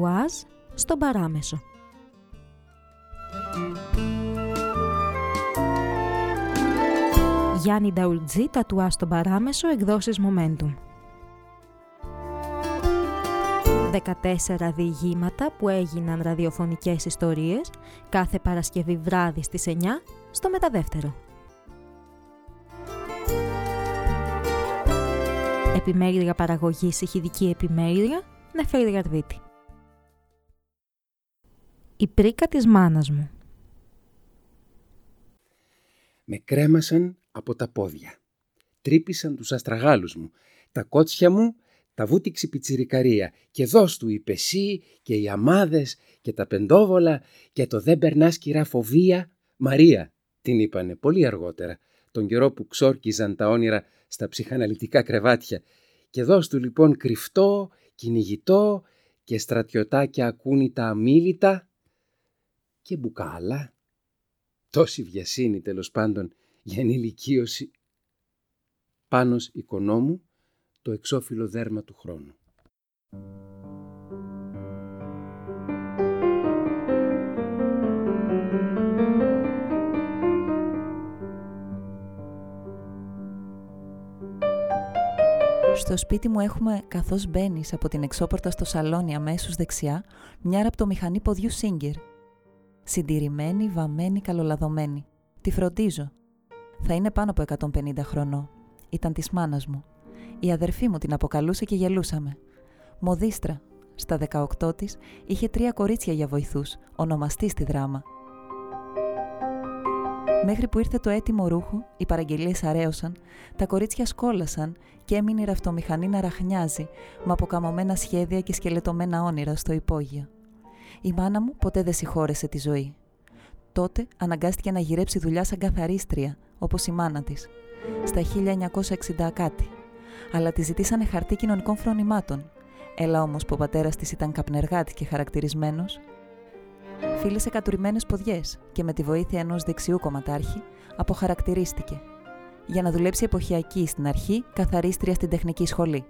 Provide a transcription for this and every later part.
τατουάζ στον παράμεσο. Γιάννη Νταουλτζή, τατουάζ στον παράμεσο, εκδόσεις Momentum. 14 διηγήματα που έγιναν ραδιοφωνικές ιστορίες κάθε Παρασκευή βράδυ στις 9 στο Μεταδεύτερο. Επιμέλεια παραγωγής ηχηδική επιμέλεια Νεφέρη Γαρδίτη. Η πρίκα της μάνας μου. Με κρέμασαν από τα πόδια. Τρύπησαν τους αστραγάλους μου. Τα κότσια μου τα βούτυξε πιτσιρικαρία και δώσ' του η πεσί και οι αμάδες και τα πεντόβολα και το δεν περνάς κυρά φοβία Μαρία την είπανε πολύ αργότερα τον καιρό που ξόρκιζαν τα όνειρα στα ψυχαναλυτικά κρεβάτια και δώσ' του λοιπόν κρυφτό, κυνηγητό και στρατιωτάκια ακούνητα αμήλυτα και μπουκάλα. Τόση βιασύνη τέλος πάντων για ενηλικίωση. Πάνος οικονόμου το εξώφυλλο δέρμα του χρόνου. Στο σπίτι μου έχουμε, καθώς μπαίνεις από την εξώπορτα στο σαλόνι αμέσως δεξιά, μια ραπτομηχανή ποδιού Singer. Συντηρημένη, βαμμένη, καλολαδωμένη. Τη φροντίζω. Θα είναι πάνω από 150 χρονών. Ήταν της μάνας μου. Η αδερφή μου την αποκαλούσε και γελούσαμε. Μοδίστρα. Στα 18 της είχε τρία κορίτσια για βοηθούς, ονομαστής στη δράμα. Μέχρι που ήρθε το έτοιμο ρούχο, οι παραγγελίες αρέωσαν, τα κορίτσια σκόλασαν και έμεινε η ραφτομηχανή να ραχνιάζει, με αποκαμωμένα σχέδια και σκελετωμένα όνειρα στο υπόγειο. Η μάνα μου ποτέ δεν συγχώρεσε τη ζωή. Τότε αναγκάστηκε να γυρέψει δουλειά σαν καθαρίστρια, όπως η μάνα της, στα 1960 κάτι. Αλλά τη ζητήσανε χαρτί κοινωνικών φρονημάτων. Έλα όμως που ο πατέρας της ήταν καπνεργάτη και χαρακτηρισμένος, φίλησε κατουρημένες ποδιές και με τη βοήθεια ενός δεξιού κομματάρχη αποχαρακτηρίστηκε. Για να δουλέψει εποχιακή στην αρχή, καθαρίστρια στην τεχνική σχολή.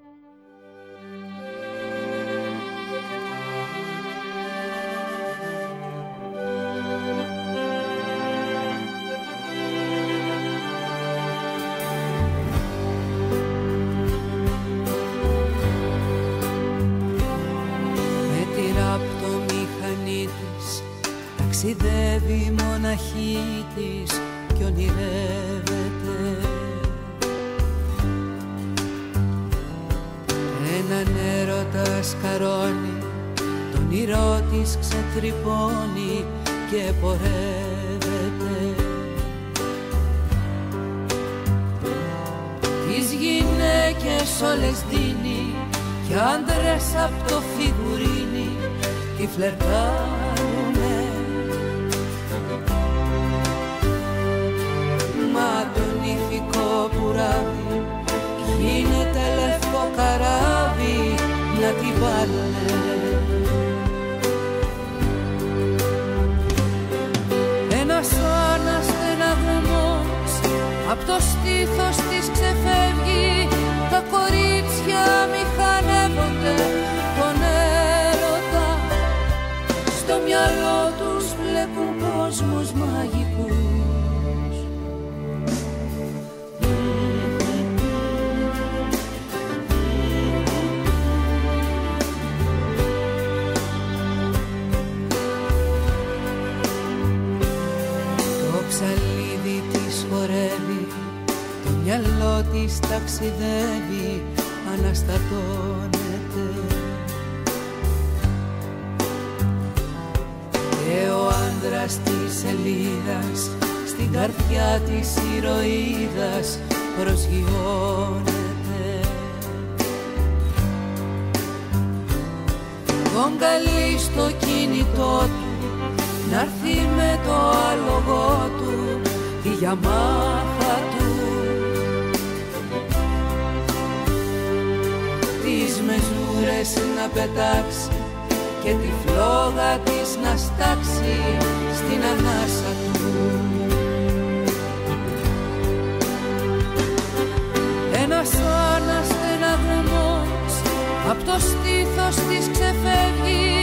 first ταξιδεύει, αναστατώνεται. Και ο άντρας της σελίδας στην καρδιά της ηρωίδας προσγειώνεται. Τον καλεί στο κινητό του να έρθει με το άλογο του τη γιαμάχα του μεζούρες να πετάξει και τη φλόγα της να στάξει στην ανάσα του. Ένας αναστεναγμός απ' το στήθος της ξεφεύγει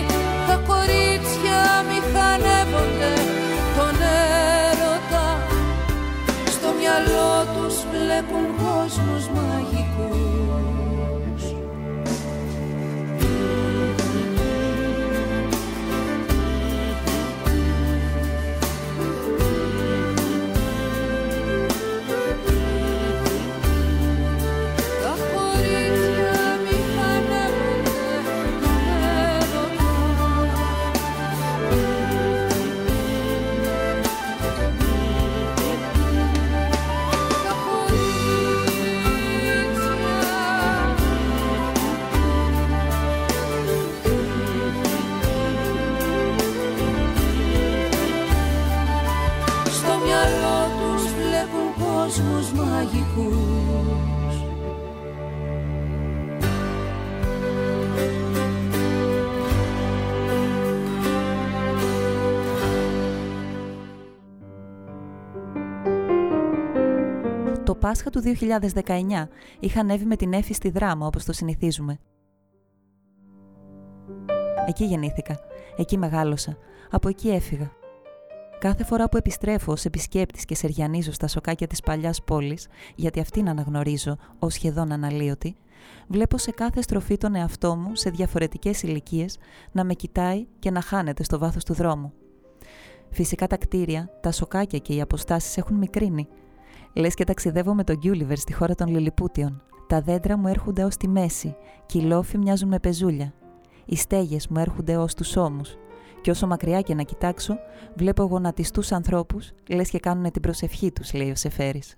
Πάσχα του 2019 είχα ανέβει με την Έφη στη δράμα όπως το συνηθίζουμε. Εκεί γεννήθηκα, εκεί μεγάλωσα, από εκεί έφυγα. Κάθε φορά που επιστρέφω ως επισκέπτης και σεριανίζω στα σοκάκια της παλιάς πόλης, γιατί αυτήν αναγνωρίζω ως σχεδόν αναλύωτη, βλέπω σε κάθε στροφή τον εαυτό μου σε διαφορετικές ηλικίες να με κοιτάει και να χάνεται στο βάθος του δρόμου. Φυσικά τα κτίρια, τα σοκάκια και οι αποστάσεις έχουν μικρύνει. Λες και ταξιδεύω με τον Γκιούλιβερ στη χώρα των Λιλιπούτιων. Τα δέντρα μου έρχονται ως τη μέση και οι λόφοι μοιάζουν με πεζούλια. Οι στέγες μου έρχονται ως τους ώμους και όσο μακριά και να κοιτάξω, βλέπω γονατιστούς ανθρώπους, λες και κάνουν την προσευχή τους, λέει ο Σεφέρης.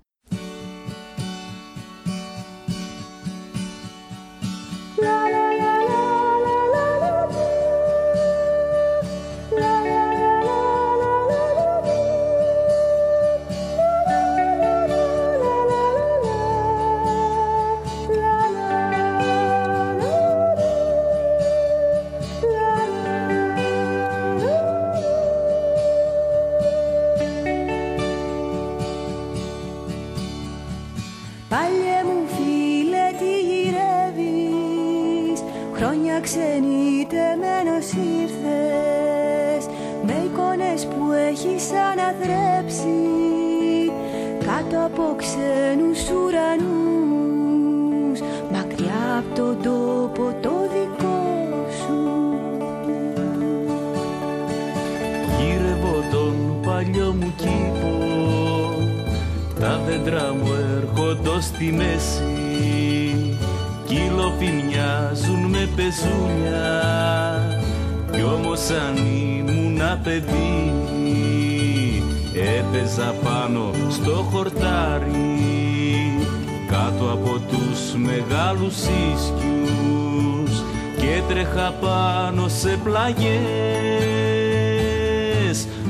Πλαγιές.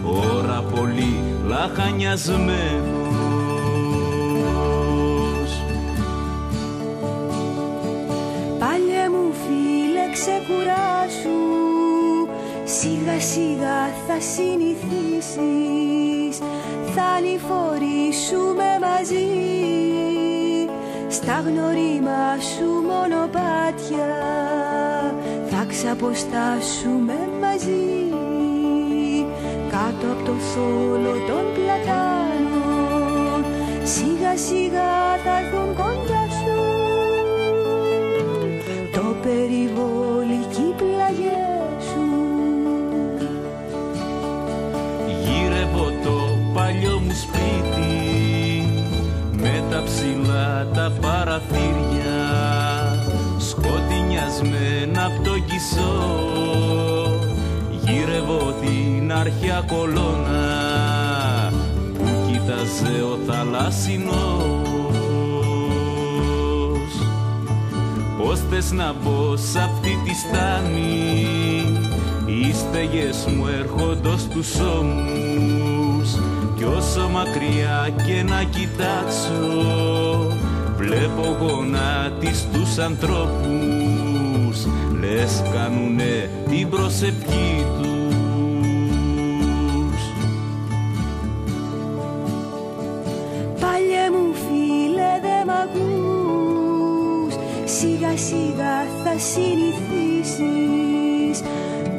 Ώρα πολύ λαχανιασμένος. Πάλιε μου φίλε ξεκουράσου. Σιγά σιγά θα συνηθίσεις. Θα ανηφορήσουμε μαζί. Στα γνωρίμα σου ξαποστάσουμε μαζί. Κάτω από το θόλο των πλατάνων σιγά σιγά θα έρθουν κοντά σου. Το περιβόλι και οι πλαγιές σου. Γύρευω το παλιό μου σπίτι με τα ψηλά τα παραθύρια σκοτεινιασμένα απ' το κισό. Γύρευω την αρχαία κολόνα που κοίταζε ο θαλάσσινος. Πώς θες να μπω σ' αυτή τη στάνη οι στεγές μου έρχονται στους ώμους. Κι όσο μακριά και να κοιτάξω Βλέπω γονάτις τους ανθρώπους Λες κάνουνε την προσευχή τους. Παλιέ μου φίλε δε μ' ακούς. Σιγά σιγά θα συνηθίσεις.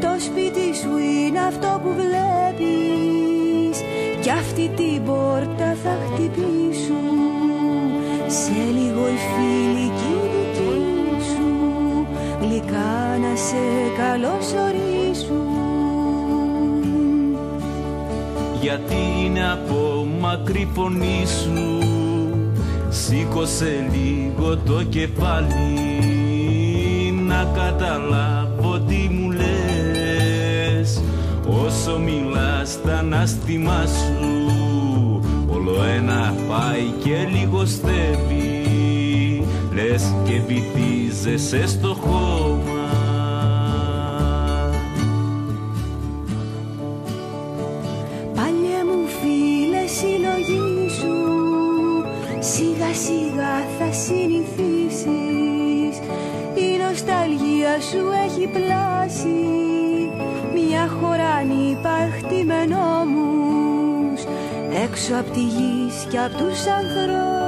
Το σπίτι σου είναι αυτό που βλέπεις. Κι αυτή την πόρτα θα χτυπήσουν σε καλωσορίσουν Γιατί είναι από μακρύ φωνή σου; Σήκωσε λίγο το κεφάλι να καταλάβω τι μου λες. Όσο μιλάς τα ανάστημά σου Όλο ένα πάει και λιγοστεύει Λες και βυθίζεσαι στο χώμα σιγά θα συνηθίσεις. Η νοσταλγία σου έχει πλάσει. Μια χώρα ανυπαρχτή με νόμους. Έξω απ' τη γη και απ' τους ανθρώπους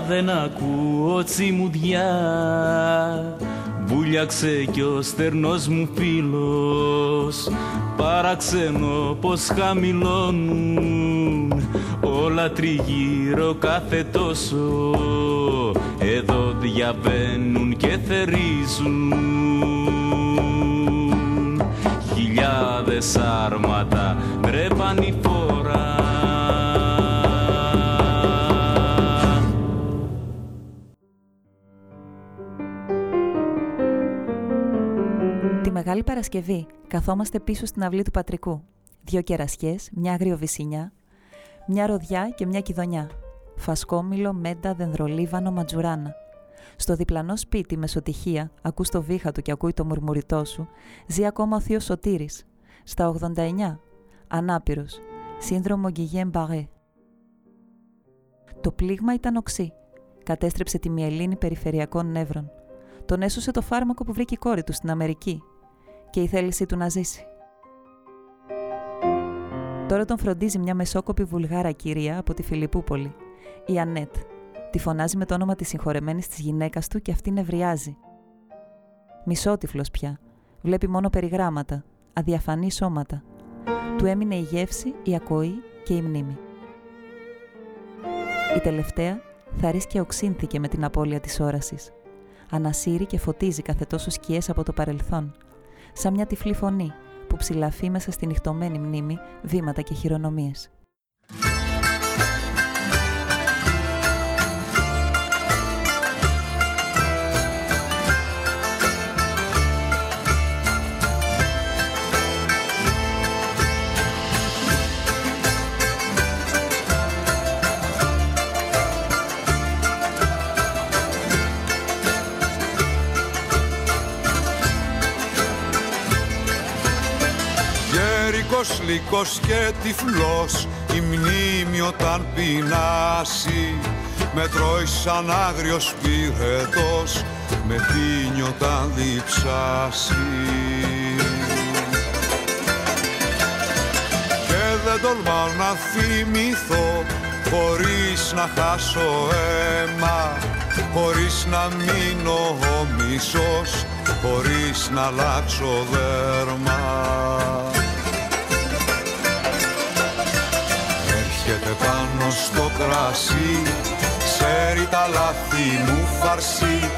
δεν ακούω τσιμουδιά. Βούλιαξε κι ο στερνός μου φίλος. Παραξενό πως χαμηλώνουν Όλα τριγύρω κάθε τόσο. Εδώ διαβαίνουν και θερίζουν. Χιλιάδες άρματα ντρέπαν οι Μεγάλη Παρασκευή καθόμαστε πίσω στην αυλή του Πατρικού. Δύο κερασιές, μια αγριοβυσινιά, μια ροδιά και μια κιδονιά. Φασκόμηλο, μέντα, δενδρολίβανο, ματζουράνα. Στο διπλανό σπίτι, μεσοτυχία, ακούς το βήχα του και ακούει το μουρμουριτό σου, ζει ακόμα ο θείος Σωτήρης. Στα 89, ανάπηρος, σύνδρομο Γκυγιέν Μπαγέ. Το πλήγμα ήταν οξύ. Κατέστρεψε τη μυελίνη περιφερειακών νεύρων. Τον έσωσε το φάρμακο που βρήκε η κόρη του στην Αμερική και η θέλησή του να ζήσει. Τώρα τον φροντίζει μια μεσόκοπη βουλγάρα κυρία από τη Φιλιππούπολη, η Ανέτ. Τη φωνάζει με το όνομα της συγχωρεμένης της γυναίκας του και αυτή νευριάζει. Μισότυφλος πια. Βλέπει μόνο περιγράμματα, αδιαφανή σώματα. Του έμεινε η γεύση, η ακοή και η μνήμη. Η τελευταία θα και οξύνθηκε με την απώλεια της όρασης. Ανασύρει και φωτίζει κάθε τόσο σκιές από το παρελθόν, σαν μια τυφλή φωνή που ψηλαφεί μέσα στη νυχτωμένη μνήμη βήματα και χειρονομίες. Λύκος, λύκος και τυφλός η μνήμη όταν πεινάσει. Με τρώει σαν άγριος πυρετός με πίνει όταν διψάσει. Και δεν τολμάω να θυμηθώ χωρίς να χάσω αίμα χωρίς να μείνω ο μισός χωρίς να αλλάξω δέρμα στο κρασί Ξέρει τα λάθη μου φαρσί.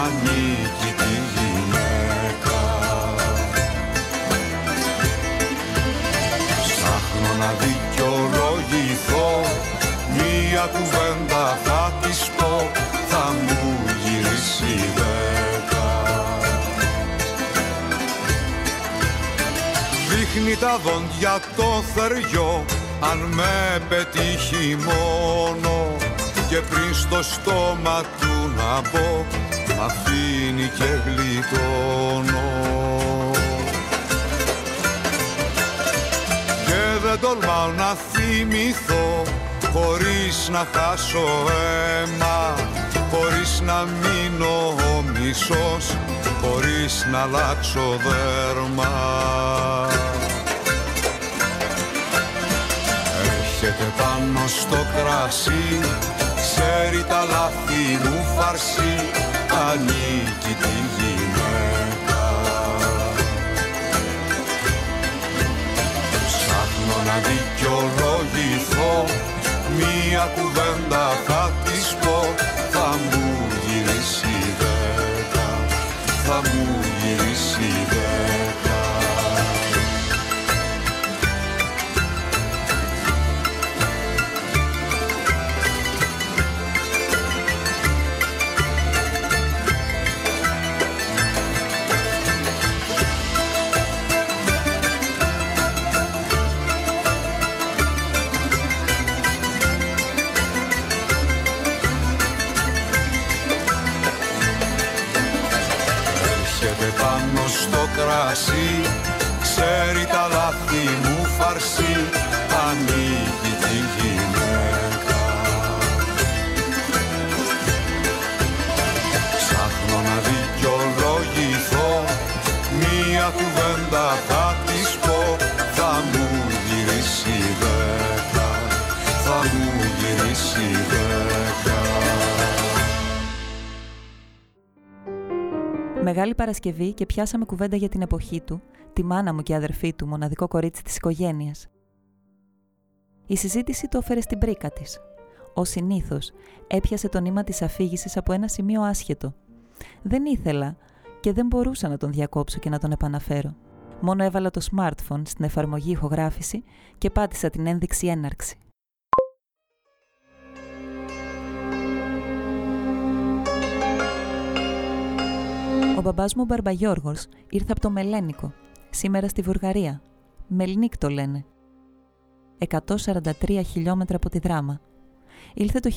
Ανήκει τη γυναίκα. Ψάχνω να δικαιολογηθώ. Μία κουβέντα θα της πω. Θα μου γυρίσει δέκα. Δείχνει τα δόντια το θεριό αν με πετύχει μόνο και πριν στο στόμα του να μπω μ' αφήνει και γλιτώνω. Και δεν τολμάω να θυμηθώ χωρίς να χάσω αίμα χωρίς να μείνω ο μισός χωρίς να αλλάξω δέρμα Έρχεται πάνω στο κρασί Ξέρει τα λάθη μου φαρσί Ανήκει τη γυναίκα. Ψάχνω να δικαιολογηθώ Μία κουβέντα θα της πω Θα μου γυρίσει δέκα Θα μου γυρίσει δέκα κρασί Ξέρει τα λάθη μου φαρσί Μεγάλη Παρασκευή και πιάσαμε κουβέντα για την εποχή του, τη μάνα μου και αδερφή του, μοναδικό κορίτσι της οικογένειας. Η συζήτηση το έφερε στην πρίκα της. Ο συνήθως έπιασε το νήμα της αφήγησης από ένα σημείο άσχετο. Δεν ήθελα και δεν μπορούσα να τον διακόψω και να τον επαναφέρω. Μόνο έβαλα το smartphone στην εφαρμογή ηχογράφηση και πάτησα την ένδειξη έναρξη. Ο μπαμπάς μου ο Μπαρμπαγιώργος ήρθε από το Μελένικο, σήμερα στη Βουλγαρία. Μελνίκ το λένε. 143 χιλιόμετρα από τη Δράμα. Ήλθε το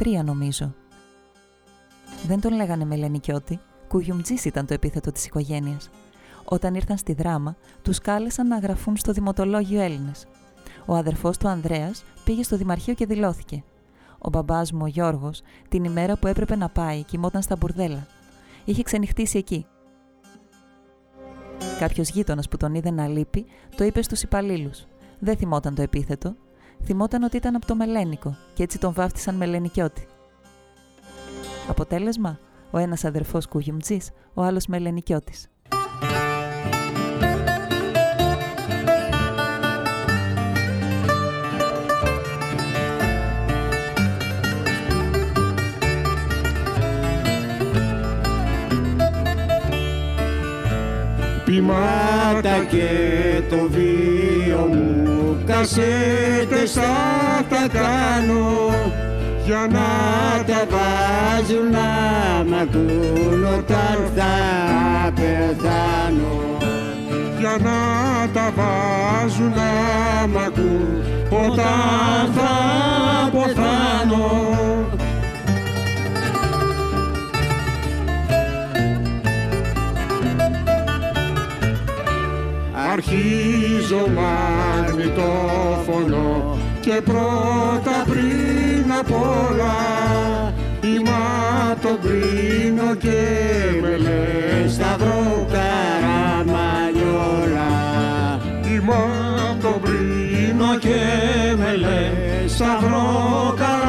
1913 νομίζω. Δεν τον λέγανε Μελενικιώτη, Κουγιουμτζής ήταν το επίθετο της οικογένειας. Όταν ήρθαν στη Δράμα, τους κάλεσαν να γραφούν στο Δημοτολόγιο Έλληνες. Ο αδερφός του Ανδρέας πήγε στο Δημαρχείο και δηλώθηκε. Ο μπαμπάς μου, ο Γιώργος, την ημέρα που έπρεπε να πάει, κοιμόταν στα μπουρδέλα. Είχε ξενυχτήσει εκεί. Κάποιος γείτονας που τον είδε να λείπει, το είπε στους υπαλλήλους. Δεν θυμόταν το επίθετο. Θυμόταν ότι ήταν από το Μελένικο και έτσι τον βάφτισαν Μελενικιώτη. Αποτέλεσμα, ο ένας αδερφός Κουγιουμτζής, ο άλλος Μελενικιώτης. Ποιμάτα και το βίο μου. Κασέτες θα τα κάνω για να τα βάζουν να μ' ακούν όταν θα πεθάνω. Για να τα βάζουν να μ' ακούν όταν θα πεθάνω Αρχίζω μαγνητόφωνο και πρώτα πριν απ' όλα Είμαι το κρίνο και με λες σταυρό καραμανιόλα Είμαι το κρίνο και με λες σταυρό καραμανιόλα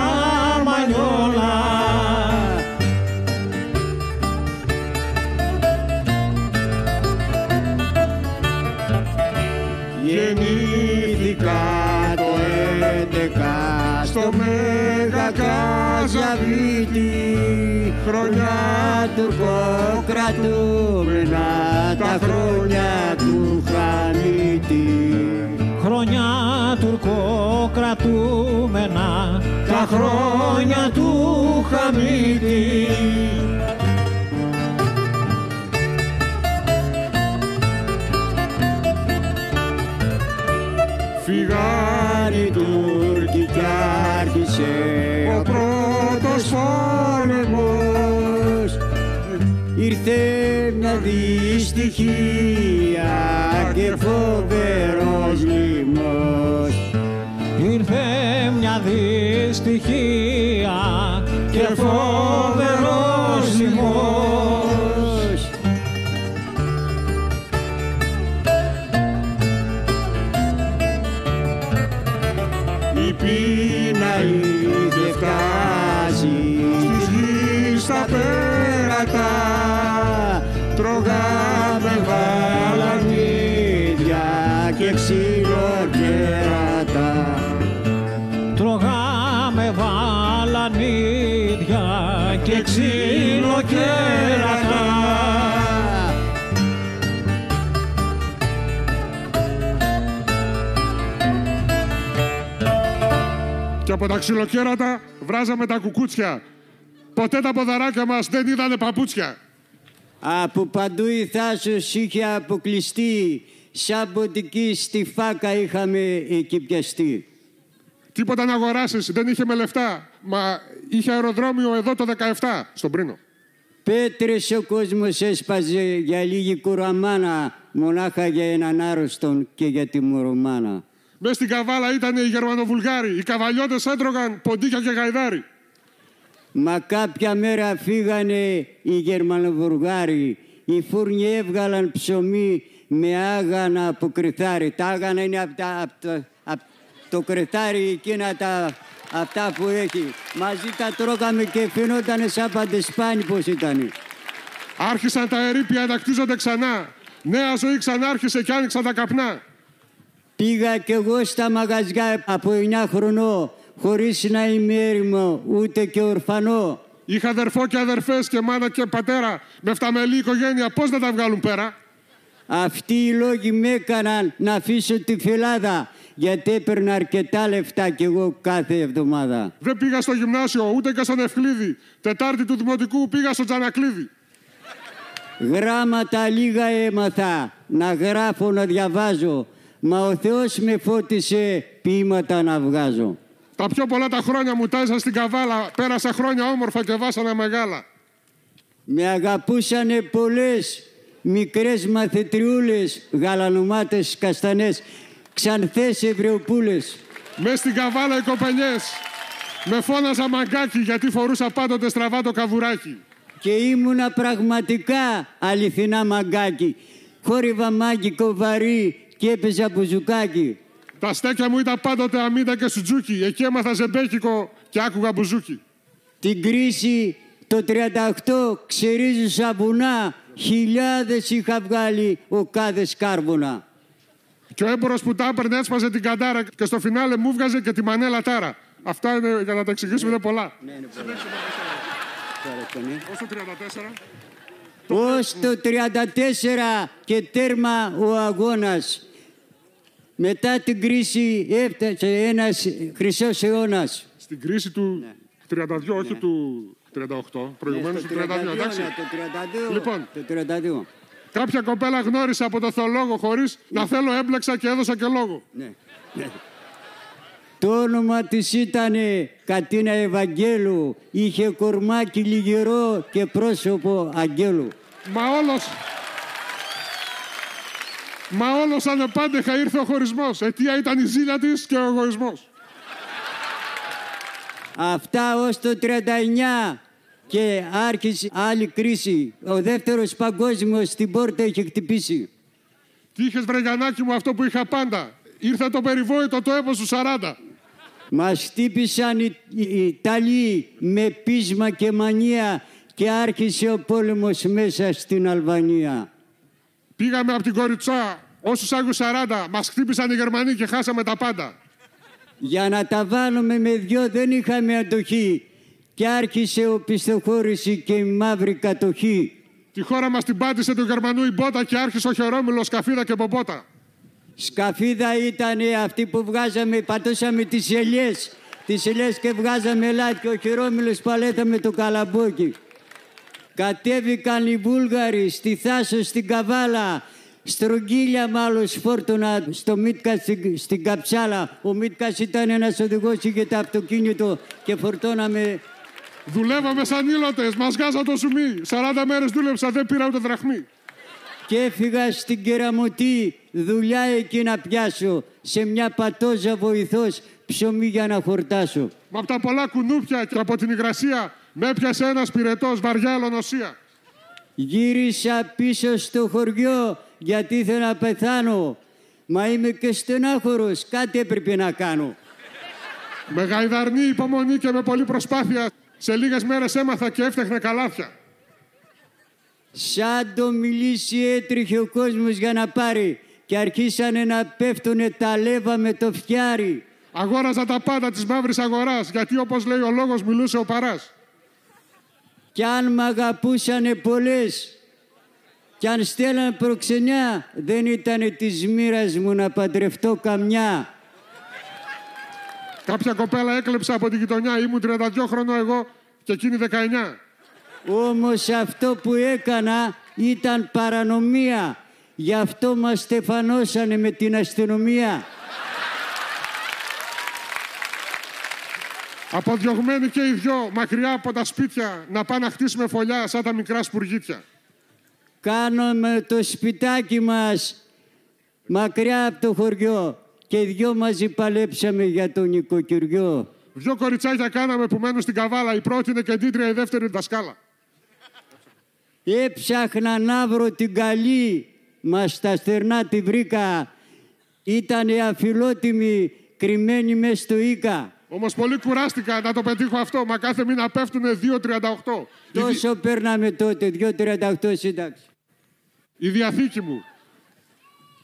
Χρονιά τουρκοκρατούμενα τα χρόνια του Χανίτη. Χρόνια τουρκοκρατούμενα τα χρόνια του Χαμίτη δυστυχία και φοβερός λοιμός. Ήρθε μια δυστυχία και φοβερός λοιμός από τα ξυλοκέρατα βράζαμε τα κουκούτσια. Ποτέ τα ποδαράκια μας δεν είδανε παπούτσια. Από παντού η θάσος είχε αποκλειστεί, σαν ποτική στη φάκα είχαμε εκεί πιαστεί. Τίποτα να αγοράσεις, δεν είχε με λεφτά. Μα είχε αεροδρόμιο εδώ το 17, στον Πρίνο. Πέτρες ο κόσμος έσπαζε για λίγη κουραμάνα, μονάχα για έναν άρρωστον και για τη μορομάνα. Μες στην καβάλα ήταν οι Γερμανοβουλγάροι. Οι καβαλιώτες έτρωγαν ποντίκια και γαϊδάρι. Μα κάποια μέρα φύγανε οι Γερμανοβουλγάροι. Οι φούρνοι έβγαλαν ψωμί με άγανα από κρυθάρι. Τα άγανα είναι από, τα, απ' το, απ' το κρυθάρι εκείνα τα, αυτά που έχει. Μαζί τα τρώγαμε και φαινόταν σαν παντεσπάνι πως ήταν. Άρχισαν τα ερήπια να κτίζονται ξανά. Νέα ζωή ξανάρχισε και άνοιξαν τα καπνά. Πήγα κι εγώ στα μαγαζιά από 9 χρονών χωρίς να είμαι έρημο ούτε και ορφανό. Είχα αδερφό και αδερφές και μάνα και πατέρα με φταμελή οικογένεια. Πώς να τα βγάλουν πέρα; Αυτοί οι λόγοι με έκαναν να αφήσω τη φυλάδα γιατί έπαιρνα αρκετά λεφτά κι εγώ κάθε εβδομάδα. Δεν πήγα στο γυμνάσιο ούτε και στον Ευκλήδη. Τετάρτη του Δημοτικού πήγα στο Τζανακλίδη. Γράμματα λίγα έμαθα να γράφω να διαβάζω μα ο Θεός με φώτισε ποίηματα να βγάζω. Τα πιο πολλά τα χρόνια μου τάζα στην καβάλα. Πέρασα χρόνια όμορφα και βάσανα μεγάλα. Με αγαπούσανε πολλές μικρές μαθητριούλες, γαλανομάτες καστανές, ξανθές ευρεοπούλες. Μες στην καβάλα οι κοπελιές. Με φώναζα μαγκάκι γιατί φορούσα πάντοτε στραβά το καβουράκι. Και ήμουνα πραγματικά αληθινά μαγκάκι. Χόρυβα μάγκικο βαρύ και έπαιζα μπουζουκάκι. Τα στέκια μου ήταν πάντοτε αμύτα και σουτζούκι. Εκεί έμαθα ζεμπέκικο και άκουγα μπουζούκι. Την κρίση το 38 ξερίζουσα βουνά, χιλιάδες είχα βγάλει ο κάθε σκάρβουνα. Και ο έμπορος που τα έπαιρνε έσπαζε την καντάρα και στο φινάλε μου βγάζε και τη μανέλα τάρα. Αυτά είναι, για να τα εξηγήσουμε είναι πολλά. Ναι, είναι πολλά. Ως το 34. Ως το 34 και τέρμα ο αγώνας. Μετά την κρίση έφτασε ένας χρυσός αιώνας. Στην κρίση του 32, όχι του 38, προηγουμένως Ναι, του στο 32, εντάξει. ναι, Το 32. Λοιπόν. Το 32. Κάποια κοπέλα γνώρισα από το θεολόγο χωρίς να θέλω έμπλεξα και έδωσα και λόγο. Ναι. ναι. Το όνομα της ήταν Κατίνα Ευαγγέλου. Είχε κορμάκι λιγερό και πρόσωπο αγγέλου. Μα όλος... Μα όλος ανεπάντεχα ήρθε ο χωρισμός. Αιτία ήταν η ζήλια της και ο εγωισμός. Αυτά ως το 39 και άρχισε άλλη κρίση. Ο δεύτερος παγκόσμιος στην πόρτα είχε χτυπήσει. Τι είχες βρε Γιαννάκη μου αυτό που είχα πάντα; Ήρθε το περιβόητο το έπος του 40. Μας χτύπησαν οι, οι Ιταλοί με πείσμα και μανία και άρχισε ο πόλεμος μέσα στην Αλβανία. Πήγαμε από την Κοριτσά όσους Άγιους 40. Μας χτύπησαν οι Γερμανοί και χάσαμε τα πάντα. Για να τα βάλουμε με δυο δεν είχαμε αντοχή και άρχισε ο πιστοχώρηση και η μαύρη κατοχή. Τη χώρα μας την πάτησε του Γερμανού η μπότα και άρχισε ο Χερόμιλος, Σκαφίδα και Πομπότα. Σκαφίδα ήταν αυτή που βγάζαμε, πατούσαμε τις ελιές. Τις ελιές και βγάζαμε λάδι και ο Χερόμιλος παλέτα με το καλαμπόκι. Κατέβηκαν οι Βούλγαροι στη Θάσο, στην Καβάλα. Στρογγύλια μάλλον σφόρτωνα στο Μίτκα στην, στην Καψάλα. Ο Μίτκας ήταν ένας οδηγός, είχε το αυτοκίνητο και φορτώναμε Δουλεύαμε σαν ήλωτες, μας γάζα το σουμί. 40 μέρες δούλεψα, δεν πήρα ούτε δραχμή. και έφυγα στην Κεραμωτή δουλειά εκεί να πιάσω σε μια πατόζα βοηθός ψωμί για να χορτάσω. Μα από τα πολλά κουνούπια και από την υγρασία με έπιασε ένας πυρετός, βαριά ελονοσία. Γύρισα πίσω στο χωριό γιατί ήθελα να πεθάνω. Μα είμαι και στενάχωρος, κάτι έπρεπε να κάνω. Με γαϊδαρνή υπομονή και με πολλή προσπάθεια, σε λίγες μέρες έμαθα και έφτιαχνα καλάθια. Σαν το μιλήσει έτριχε ο κόσμος για να πάρει και αρχίσανε να πέφτουνε τα λέβα με το φτιάρι. Αγόραζα τα πάντα της μαύρης αγοράς, γιατί όπως λέει ο λόγος μιλούσε ο παράς. Κι αν μ' αγαπούσανε πολλές κι αν στέλνανε προξενιά δεν ήτανε της μοίρας μου να παντρευτώ καμιά. Κάποια κοπέλα έκλεψα από τη γειτονιά, ήμουν 32 χρονών εγώ και εκείνη 19. Όμως αυτό που έκανα ήταν παρανομία. Γι' αυτό μας στεφανώσανε με την αστυνομία. Αποδιωγμένοι και οι δυο μακριά από τα σπίτια να πάνε να χτίσουμε φωλιά σαν τα μικρά σπουργίτια. Κάνουμε το σπιτάκι μας μακριά από το χωριό και οι δυο μαζί παλέψαμε για το νοικοκυριό. Δυο κοριτσάκια κάναμε που μένουν στην Καβάλα. Η πρώτη είναι κεντήτρια, η δεύτερη δασκάλα. Έψαχνα να βρω την καλή, μας στα στερνά τη βρήκα. Ήτανε αφιλότιμη, κρυμμένη μες στο Ίκα. Όμως πολύ κουράστηκα να το πετύχω αυτό. Μα κάθε μήνα πέφτουν 2,38. Τόσο παίρναμε τότε, 2,38 σύνταξη. Η διαθήκη μου.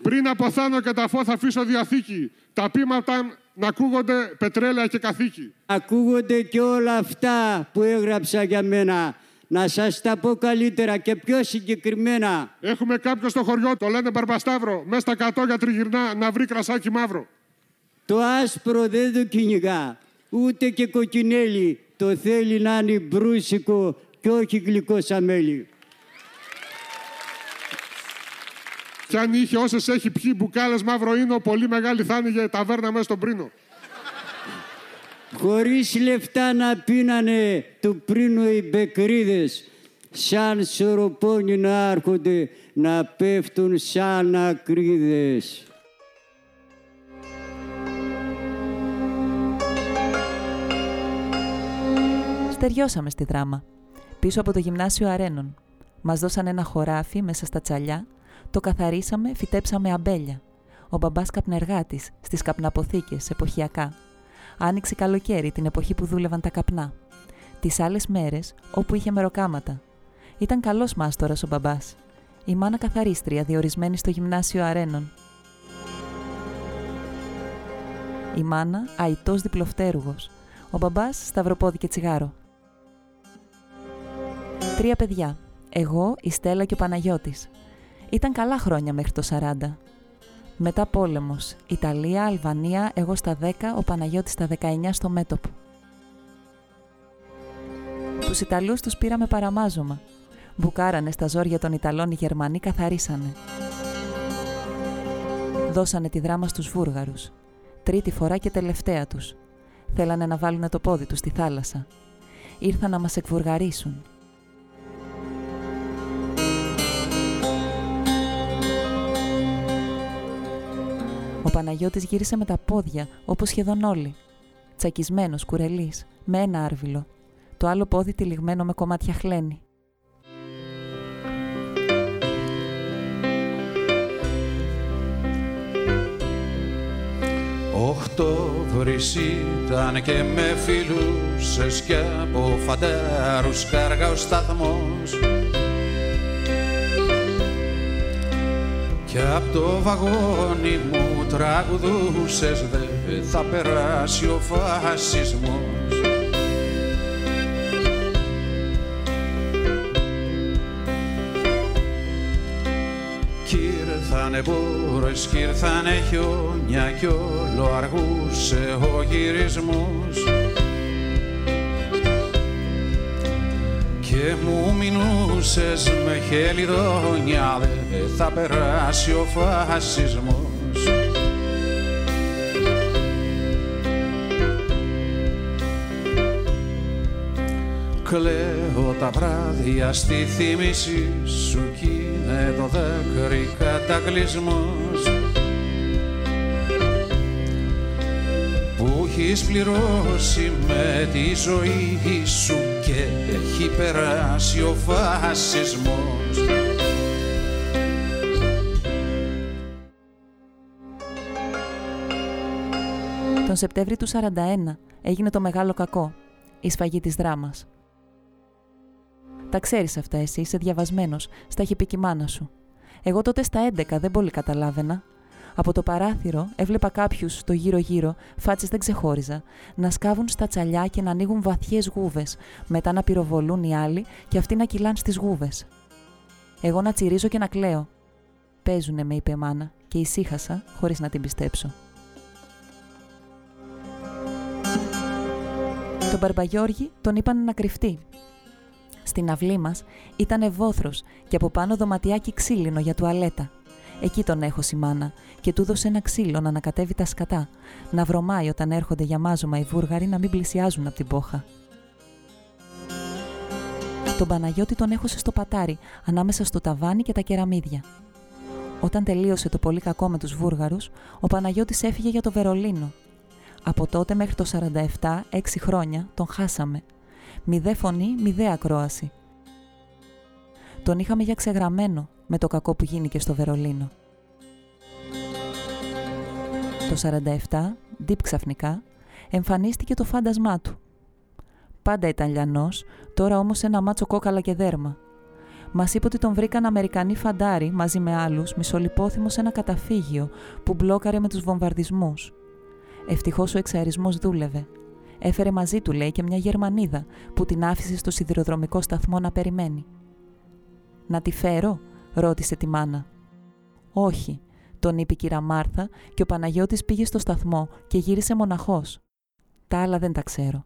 Πριν αποθάνω και τα φω θα αφήσω διαθήκη. Τα πείματα να ακούγονται πετρέλαια και καθήκη. Ακούγονται και όλα αυτά που έγραψα για μένα. Να σας τα πω καλύτερα και πιο συγκεκριμένα. Έχουμε κάποιο στο χωριό, το λένε Μπαρμπασταύρο, μέσα στα κατόγια τριγυρνά να βρει κρασάκι μαύρο. Το άσπρο δεν το κυνηγά, ούτε και κοκκινέλι. Το θέλει να είναι μπρούσικο και όχι γλυκό σαν μέλι. Κι αν είχε όσες έχει πιει μπουκάλες μαύρο ίνο, πολύ μεγάλη θα είναι για ταβέρνα μέσα στον πρίνο. Χωρίς λεφτά να πίνανε του πρίνου οι μπεκρίδες, σαν σωροπόνι να άρχονται να πέφτουν σαν ακρίδες. Στεριώσαμε στη δράμα, πίσω από το γυμνάσιο Αρένων. Μας δώσαν ένα χωράφι μέσα στα τσαλιά, το καθαρίσαμε, φυτέψαμε αμπέλια. Ο μπαμπάς καπνεργάτης στις καπναποθήκες εποχιακά. Άνοιξε καλοκαίρι την εποχή που δούλευαν τα καπνά. Τις άλλες μέρες όπου είχε μεροκάματα. Ήταν καλός μάστορας ο μπαμπάς. Η μάνα καθαρίστρια διορισμένη στο γυμνάσιο Αρένων. Η μάνα αϊτός διπλοφτέρουγος. Ο μπαμπάς σταυροπόδι και τσιγάρο. Τρία παιδιά. Εγώ, η Στέλλα και ο Παναγιώτης. Ήταν καλά χρόνια μέχρι το 40. Μετά πόλεμος. Ιταλία, Αλβανία, εγώ στα 10, ο Παναγιώτης στα 19 στο μέτωπο. Τους Ιταλούς τους πήραμε παραμάζωμα. Μπουκάρανε στα ζόρια των Ιταλών οι Γερμανοί καθαρίσανε. Δώσανε τη δράμα στους Βούργαρους. Τρίτη φορά και τελευταία τους. Θέλανε να βάλουν το πόδι τους στη θάλασσα. Ήρθαν να μας εκβουργαρίσουν. Ο Παναγιώτης γύρισε με τα πόδια, όπως σχεδόν όλοι. Τσακισμένος, κουρελής, με ένα άρβιλο. Το άλλο πόδι τυλιγμένο με κομμάτια χλένη. Οκτώβρης ήταν και με φιλούσες και από φαντάρους κάργα ο σταθμός και απ' το βαγόνι μου τραγουδούσες δε θα περάσει ο φασισμός. Κι ήρθανε μπόρες κι ήρθανε χιόνια κι όλο αργούσε ο γυρισμός και μου μινούσες με χελιδόνια δε θα περάσει ο φασισμός. Κλαίω τα βράδια στη θύμηση σου κι είναι το δάκρυ κατακλυσμός. Που έχεις πληρώσει με τη ζωή σου και έχει περάσει ο φασισμός Τον Σεπτέμβρη του 41 έγινε το μεγάλο κακό, η σφαγή της δράμας. Τα ξέρεις αυτά εσύ, είσαι διαβασμένος, στα έχει πει και η μάνα σου. Εγώ τότε στα 11 δεν πολύ καταλάβαινα. Από το παράθυρο έβλεπα κάποιους το γύρω-γύρω, φάτσες δεν ξεχώριζα, να σκάβουν στα τσαλιά και να ανοίγουν βαθιές γούβες, μετά να πυροβολούν οι άλλοι και αυτοί να κυλάν στις γούβες. Εγώ να τσιρίζω και να κλαίω. Παίζουνε, με είπε η μάνα, και ησύχασα χωρίς να την πιστέψω. Τον Μπαρμπαγιώργη τον είπαν να κρυφτεί. Στην αυλή μας ήταν βόθρος και από πάνω δωματιάκι ξύλινο για τουαλέτα. Εκεί τον έχω μάνα και του έδωσε ένα ξύλο να ανακατεύει τα σκατά, να βρωμάει όταν έρχονται για μάζωμα οι Βούργαροι να μην πλησιάζουν από την πόχα. Τον Παναγιώτη τον έχωσε στο πατάρι, ανάμεσα στο ταβάνι και τα κεραμίδια. Όταν τελείωσε το πολύ κακό με τους Βούργαρους, ο Παναγιώτης έφυγε για το Βερολίνο. Από τότε μέχρι το 47, έξι χρόνια, τον χάσαμε. Μηδέ φωνή, μηδέ ακρόαση. Τον είχαμε για ξεγραμμένο με το κακό που γίνηκε στο Βερολίνο. Το 47, ντύπ ξαφνικά, εμφανίστηκε το φάντασμά του. Πάντα ήταν λιανός, τώρα όμως ένα μάτσο κόκαλα και δέρμα. Μας είπε ότι τον βρήκαν Αμερικανοί φαντάροι μαζί με άλλους μισολυπόθυμος σε ένα καταφύγιο που μπλόκαρε με τους βομβαρδισμούς. Ευτυχώς ο εξαερισμός δούλευε. Έφερε μαζί του, λέει, και μια Γερμανίδα που την άφησε στο σιδηροδρομικό σταθμό να περιμένει. Να τη φέρω, ρώτησε τη μάνα. Όχι, τον είπε η κυρία Μάρθα και ο Παναγιώτης πήγε στο σταθμό και γύρισε μοναχός. Τα άλλα δεν τα ξέρω.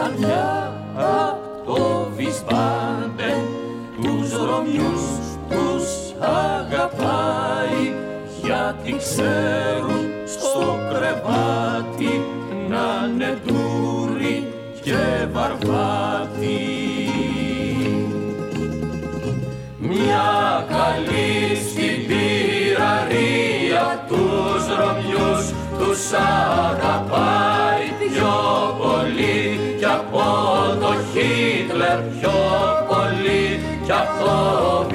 Ξανθιά απ' το Βισμπάντε τους Ρωμιούς τους αγαπάει γιατί ξέρουν στο κρεβάτι να είναι και βαρβάτι. Μια καλή στην πυραρία τους Ρωμιούς τους αγαπάει πιο πολύ κι από το Χίτλερ πιο πολύ κι από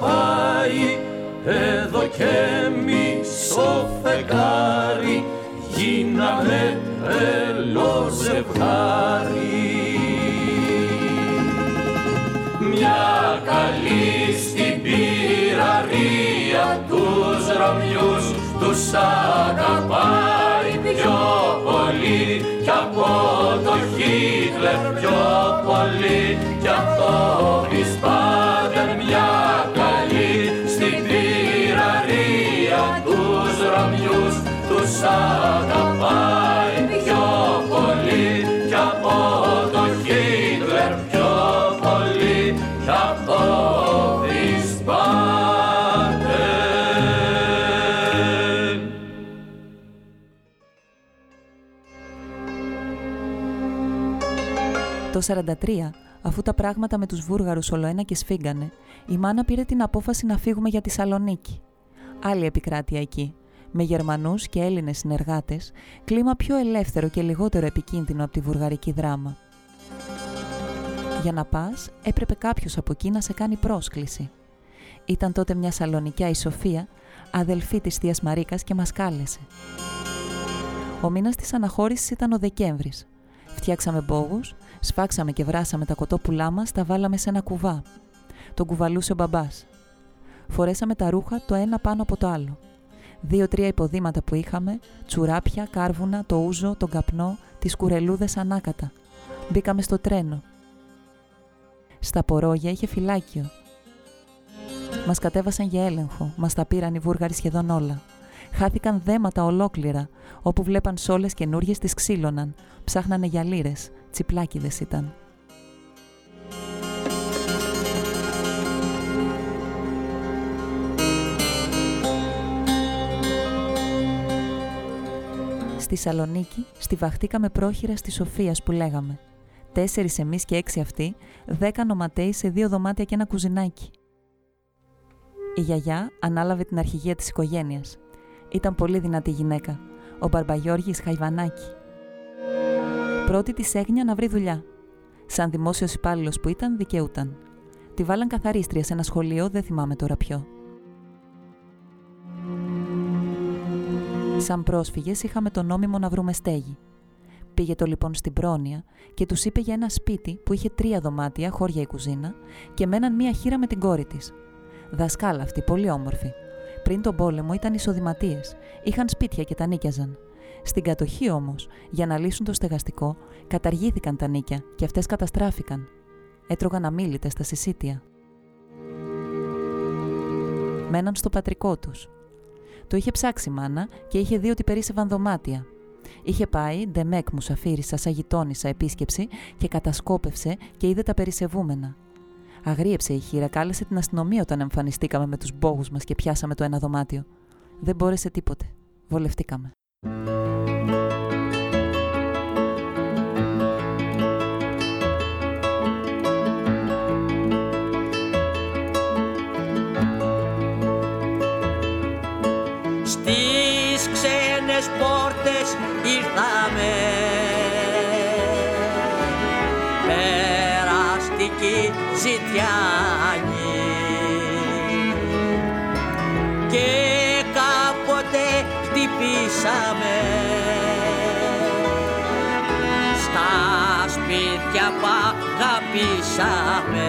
αγαπάει εδώ και μισό φεγγάρι γίναμε τρελό ζευγάρι. Μια καλή στην πυραρία τους Ρωμιούς τους αγαπάει πιο πολύ. Κι από το Χίτλερ πιο πολύ. Κι από Το 43, αφού τα πράγματα με τους Βούργαρους ολοένα και σφίγγανε, η μάνα πήρε την απόφαση να φύγουμε για τη Σαλονίκη. Άλλη επικράτεια εκεί, με Γερμανούς και Έλληνες συνεργάτες, κλίμα πιο ελεύθερο και λιγότερο επικίνδυνο από τη βουργαρική δράμα. Για να πας, έπρεπε κάποιος από εκεί να σε κάνει πρόσκληση. Ήταν τότε μια Σαλονικιά η Σοφία, αδελφή της Θείας Μαρίκας και μας κάλεσε. Ο μήνας της αναχώρησης ήταν ο Δεκέμβρης. Φτιάξαμε μπόγους Σφάξαμε και βράσαμε τα κοτόπουλά μας, τα βάλαμε σε ένα κουβά. Τον κουβαλούσε ο μπαμπάς. Φορέσαμε τα ρούχα το ένα πάνω από το άλλο. Δύο-τρία υποδήματα που είχαμε, τσουράπια, κάρβουνα, το ούζο, τον καπνό, τις κουρελούδες ανάκατα. Μπήκαμε στο τρένο. Στα πορόγια είχε φυλάκιο. Μας κατέβασαν για έλεγχο, μας τα πήραν οι Βούργαροι σχεδόν όλα. Χάθηκαν δέματα ολόκληρα, όπου βλέπαν σόλες καινούριε τις ξύλωναν, ψάχνανε για λύρες, τσιπλάκιδες ήταν. Στη Σαλονίκη στιβαχτήκαμε πρόχειρα στη Σοφίας που λέγαμε. Τέσσερις εμείς και έξι αυτοί, δέκα νοματέοι σε δύο δωμάτια και ένα κουζινάκι. Η γιαγιά ανάλαβε την αρχηγία της οικογένειας. Ήταν πολύ δυνατή γυναίκα, ο Μπαρμπαγιώργης Χαϊβανάκη. Πρώτη της έγνοια να βρει δουλειά. Σαν δημόσιος υπάλληλος που ήταν, δικαιούταν. Τη βάλαν καθαρίστρια σε ένα σχολείο, δεν θυμάμαι τώρα ποιο. Σαν πρόσφυγες, είχαμε το νόμιμο να βρούμε στέγη. Πήγε το λοιπόν στην πρόνοια και τους είπε για ένα σπίτι που είχε τρία δωμάτια, χώρια η κουζίνα, και μέναν μία χείρα με την κόρη της. Δασκάλα αυτή, πολύ όμορφη. Πριν τον πόλεμο ήταν εισοδηματίε. Είχαν σπίτια και τα νίκιαζαν. Στην κατοχή όμως, για να λύσουν το στεγαστικό, καταργήθηκαν τα νίκια και αυτές καταστράφηκαν. Έτρωγαν αμήλυτε στα συσίτια. Μέναν στο πατρικό τους. Το είχε ψάξει η μάνα και είχε δει ότι περίσευαν δωμάτια. Είχε πάει, ντεμέκ μου σαφήρισα, σαν γειτόνισσα επίσκεψη και κατασκόπευσε και είδε τα περισεβούμενα. Αγρίεψε η χείρα, κάλεσε την αστυνομία όταν εμφανιστήκαμε με τους μπόγους μας και πιάσαμε το ένα δωμάτιο. Δεν μπόρεσε τίποτε. Βολευτήκαμε. Ζητιάνη και κάποτε χτυπήσαμε στα σπίτια που αγαπήσαμε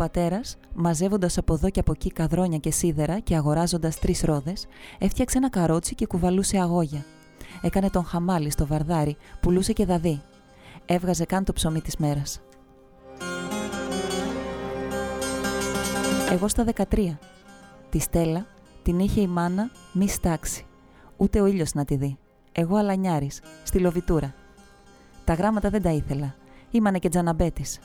πατέρας, μαζεύοντας από εδώ και από εκεί καδρόνια και σίδερα και αγοράζοντας τρεις ρόδες, έφτιαξε ένα καρότσι και κουβαλούσε αγόγια. Έκανε τον χαμάλι στο βαρδάρι, πουλούσε και δαδί. Έβγαζε καν το ψωμί της μέρας. Εγώ στα 13. Τη Στέλλα την είχε η μάνα μη στάξει. Ούτε ο ήλιος να τη δει. Εγώ αλανιάρης, στη λοβιτούρα. Τα γράμματα δεν τα ήθελα. Ήμανε και τζαναμπέτης.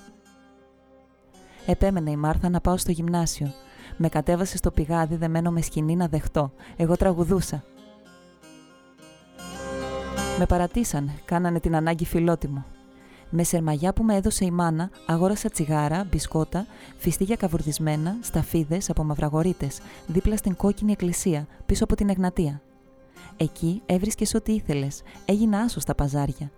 Επέμενε η Μάρθα να πάω στο γυμνάσιο. Με κατέβασε στο πηγάδι δεμένο με σκηνή να δεχτώ. Εγώ τραγουδούσα. Με παρατήσαν, κάνανε την ανάγκη φιλότιμο. Με σερμαγιά που με έδωσε η μάνα, αγόρασα τσιγάρα, μπισκότα, φιστίγια καβουρδισμένα, σταφίδες από μαυραγωρίτε, δίπλα στην κόκκινη εκκλησία, πίσω από την Εγνατία. Εκεί έβρισκες ό,τι ήθελες. Έγινα άσος στα παζάρια.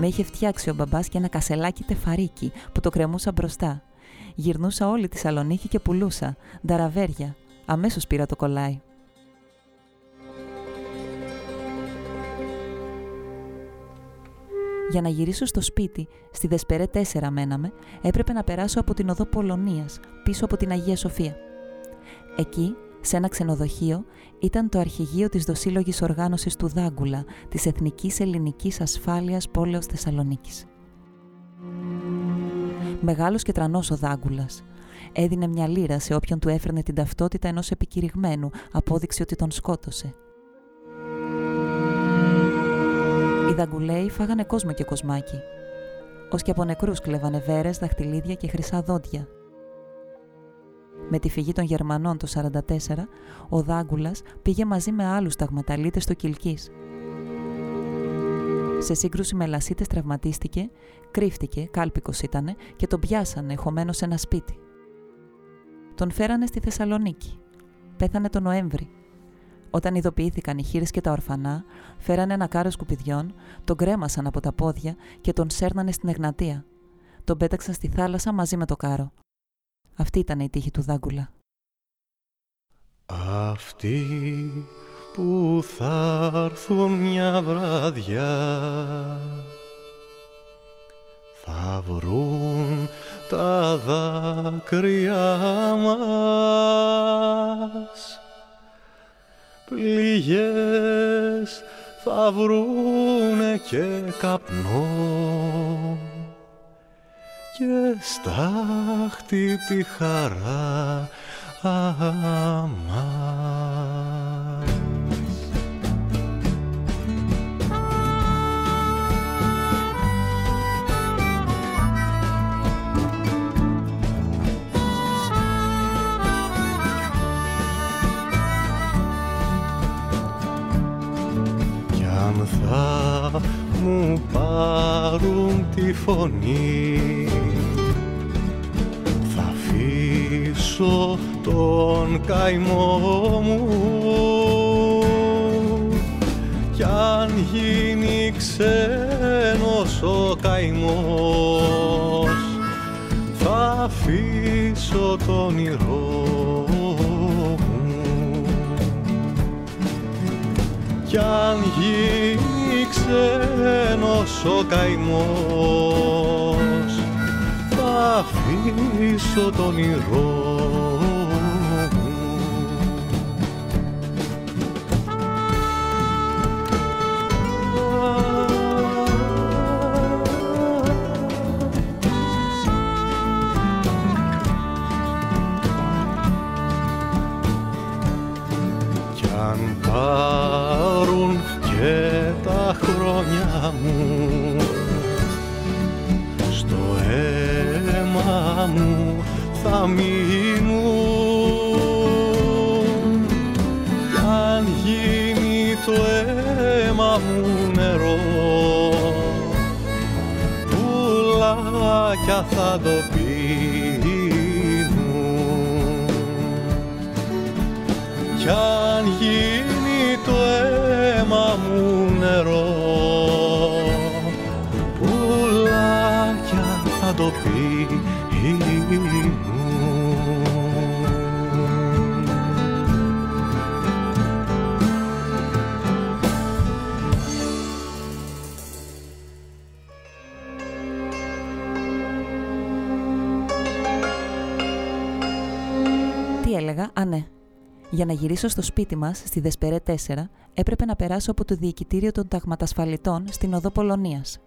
Με είχε φτιάξει ο μπαμπάς και ένα κασελάκι τεφαρίκι που το κρεμούσα μπροστά. Γυρνούσα όλη τη Σαλονίκη και πουλούσα. Νταραβέρια. Αμέσως πήρα το κολλάι. Για να γυρίσω στο σπίτι, στη Δεσπερέ 4 μέναμε, έπρεπε να περάσω από την οδό Πολωνίας, πίσω από την Αγία Σοφία. Εκεί, σε ένα ξενοδοχείο, ήταν το αρχηγείο της δοσύλλογης οργάνωσης του Δάγκουλα, της Εθνικής Ελληνικής Ασφάλειας Πόλεως Θεσσαλονίκης. Μεγάλος και τρανός ο Δάγκουλας. Έδινε μια λίρα σε όποιον του έφερνε την ταυτότητα ενός επικηρυγμένου, απόδειξη ότι τον σκότωσε. Οι δαγκουλέοι φάγανε κόσμο και κοσμάκι. Ω και από νεκρούς κλέβανε βέρες, δαχτυλίδια και χρυσά δόντια. Με τη φυγή των Γερμανών το 1944, ο Δάγκουλας πήγε μαζί με άλλους ταγματαλίτε στο Κιλκή. Σε σύγκρουση με λασίτες τραυματίστηκε, κρύφτηκε, κάλπικος ήτανε και τον πιάσανε χωμένος σε ένα σπίτι. Τον φέρανε στη Θεσσαλονίκη. Πέθανε το Νοέμβρη όταν ειδοποιήθηκαν οι χείρες και τα ορφανά, φέρανε ένα κάρο σκουπιδιών, τον κρέμασαν από τα πόδια και τον σέρνανε στην Εγνατία. Τον πέταξαν στη θάλασσα μαζί με το κάρο. Αυτή ήταν η τύχη του Δάγκουλα. Αυτοί που θα έρθουν μια βράδια θα βρουν τα δάκρυα μας πληγές θα βρούνε και καπνός και στάχτη τη χαρά αμάς. θα μου πάρουν τη φωνή. Θα αφήσω τον καημό μου. Κι αν γίνει ξένος ο καημός θα αφήσω τον όνειρό κι αν γίνει ξένος ο καημός. Θα αφήσω τον όνειρό θα μείνουν κι αν γίνει το αίμα μου νερό πουλάκια θα το πίνουν Για να γυρίσω στο σπίτι μας, στη Δεσπερέ 4, έπρεπε να περάσω από το διοικητήριο των ταγματασφαλιτών στην οδό Πολωνίας.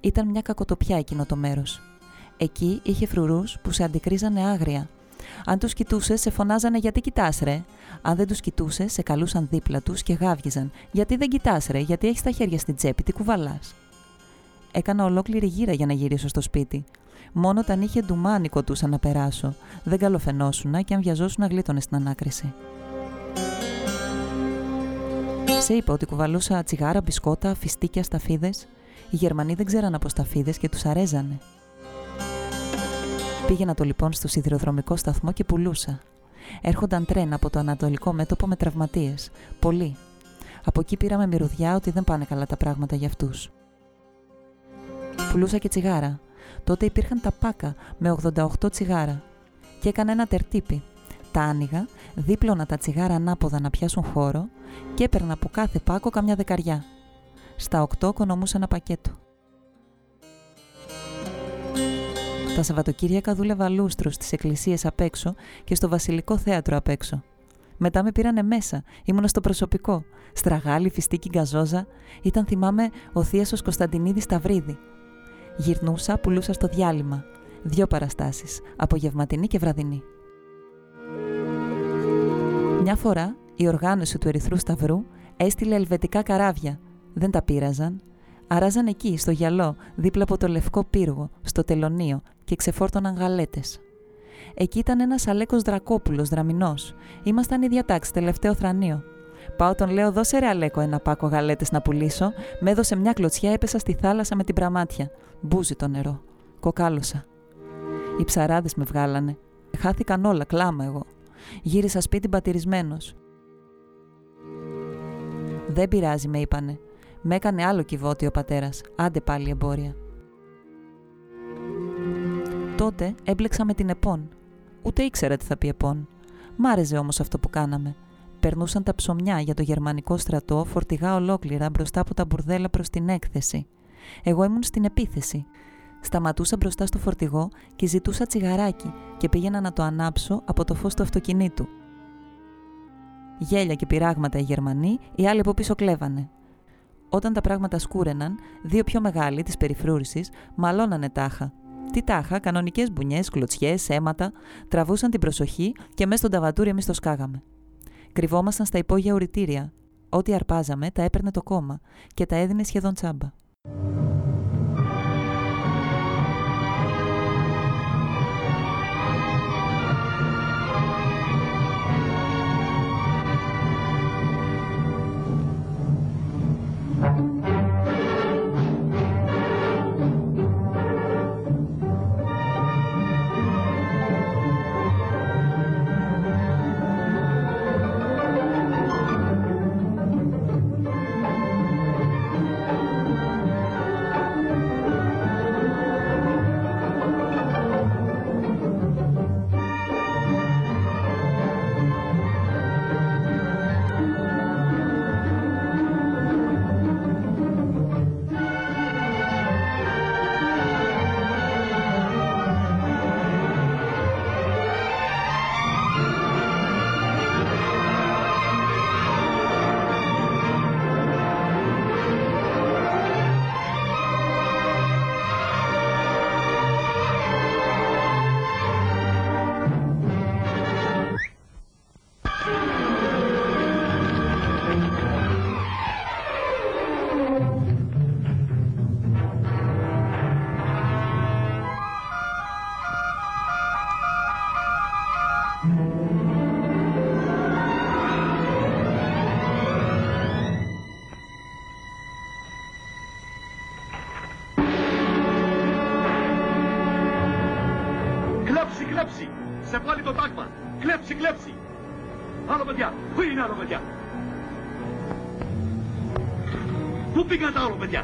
Ήταν μια κακοτοπιά εκείνο το μέρος. Εκεί είχε φρουρούς που σε αντικρίζανε άγρια. Αν τους κοιτούσες, σε φωνάζανε γιατί κοιτάς, ρε; Αν δεν τους κοιτούσες, σε καλούσαν δίπλα τους και γάβγιζαν. Γιατί δεν κοιτάς, ρε, γιατί έχεις τα χέρια στην τσέπη, τι κουβαλάς; Έκανα ολόκληρη γύρα για να γυρίσω στο σπίτι. Μόνο όταν είχε ντουμάνι κοτούσα να περάσω. Δεν καλοφαινόσουνα και αν βιαζόσουν γλίτωνε στην ανάκριση. Σε είπα ότι κουβαλούσα τσιγάρα, μπισκότα, φιστίκια, σταφίδε. Οι Γερμανοί δεν ξέραν από σταφίδε και τους αρέζανε. Πήγαινα το λοιπόν στο σιδηροδρομικό σταθμό και πουλούσα. Έρχονταν τρένα από το ανατολικό μέτωπο με τραυματίες. Πολλοί. Από εκεί πήραμε μυρωδιά ότι δεν πάνε καλά τα πράγματα για αυτούς. Πουλούσα και τσιγάρα. Τότε υπήρχαν τα πάκα με 88 τσιγάρα. Και έκανα ένα τερτύπι. Τα άνοιγα, δίπλωνα τα τσιγάρα ανάποδα να πιάσουν χώρο και έπαιρνα από κάθε πάκο καμιά δεκαριά. Στα 8 οικονομούσα ένα πακέτο. Τα Σαββατοκύριακα δούλευα λούστρος στι εκκλησίες απ' έξω και στο Βασιλικό Θέατρο απ' έξω. Μετά με πήρανε μέσα, ήμουνα στο προσωπικό. Στραγάλι, φιστίκι, γκαζόζα. Ήταν, θυμάμαι, ο Θίασο Κωνσταντινίδης Σταυρίδη. Γυρνούσα, πουλούσα στο διάλειμμα. Δύο παραστάσεις, απογευματινή και βραδινή. Μια φορά η οργάνωση του Ερυθρού Σταυρού έστειλε ελβετικά καράβια. Δεν τα πείραζαν. Αράζαν εκεί, στο γυαλό, δίπλα από το λευκό πύργο, στο τελωνίο και ξεφόρτωναν γαλέτες. Εκεί ήταν ένας Αλέκος Δρακόπουλος, δραμηνός. Ήμασταν η διατάξη, τελευταίο θρανείο. Πάω τον λέω, δώσε ρε Αλέκο ένα πάκο γαλέτες να πουλήσω. Με έδωσε μια κλωτσιά, έπεσα στη θάλασσα με την πραμάτια. Μπούζει το νερό. Κοκάλωσα. Οι ψαράδες με βγάλανε. Χάθηκαν όλα, κλάμα εγώ. Γύρισα σπίτι πατηρισμένο. Δεν πειράζει, με είπανε. Με έκανε άλλο κυβότι ο πατέρας. Άντε πάλι εμπόρια. Τότε έμπλεξα με την ΕΠΟΝ. Ούτε ήξερα τι θα πει ΕΠΟΝ. Μ' άρεσε όμως αυτό που κάναμε. Περνούσαν τα ψωμιά για το γερμανικό στρατό φορτηγά ολόκληρα μπροστά από τα μπουρδέλα προς την έκθεση. Εγώ ήμουν στην επίθεση. Σταματούσα μπροστά στο φορτηγό και ζητούσα τσιγαράκι και πήγαινα να το ανάψω από το φως του αυτοκινήτου. Γέλια και πειράγματα οι Γερμανοί, οι άλλοι από πίσω κλέβανε. Όταν τα πράγματα σκούρεναν, δύο πιο μεγάλοι της περιφρούρησης μαλώνανε τάχα. Τι τάχα, κανονικές μπουνιές, κλωτσιές, αίματα, τραβούσαν την προσοχή και μέσα στον ταβατούρι εμείς το σκάγαμε. Κρυβόμασταν στα υπόγεια ουρητήρια. Ό,τι αρπάζαμε τα έπαιρνε το κόμμα και τα έδινε σχεδόν τσάμπα. Κλέψει, Vediamo, vediamo.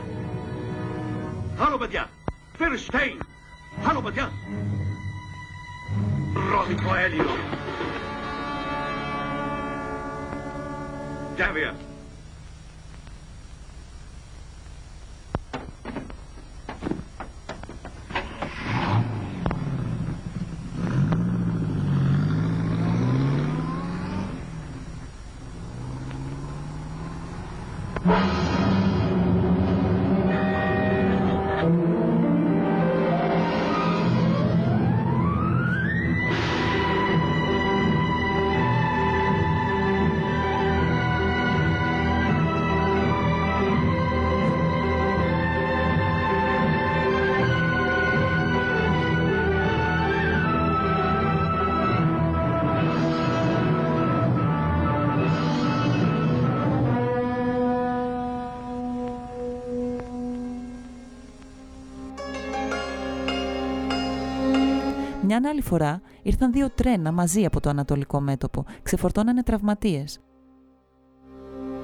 Μια άλλη φορά ήρθαν δύο τρένα μαζί από το Ανατολικό μέτωπο, ξεφορτώνανε τραυματίες.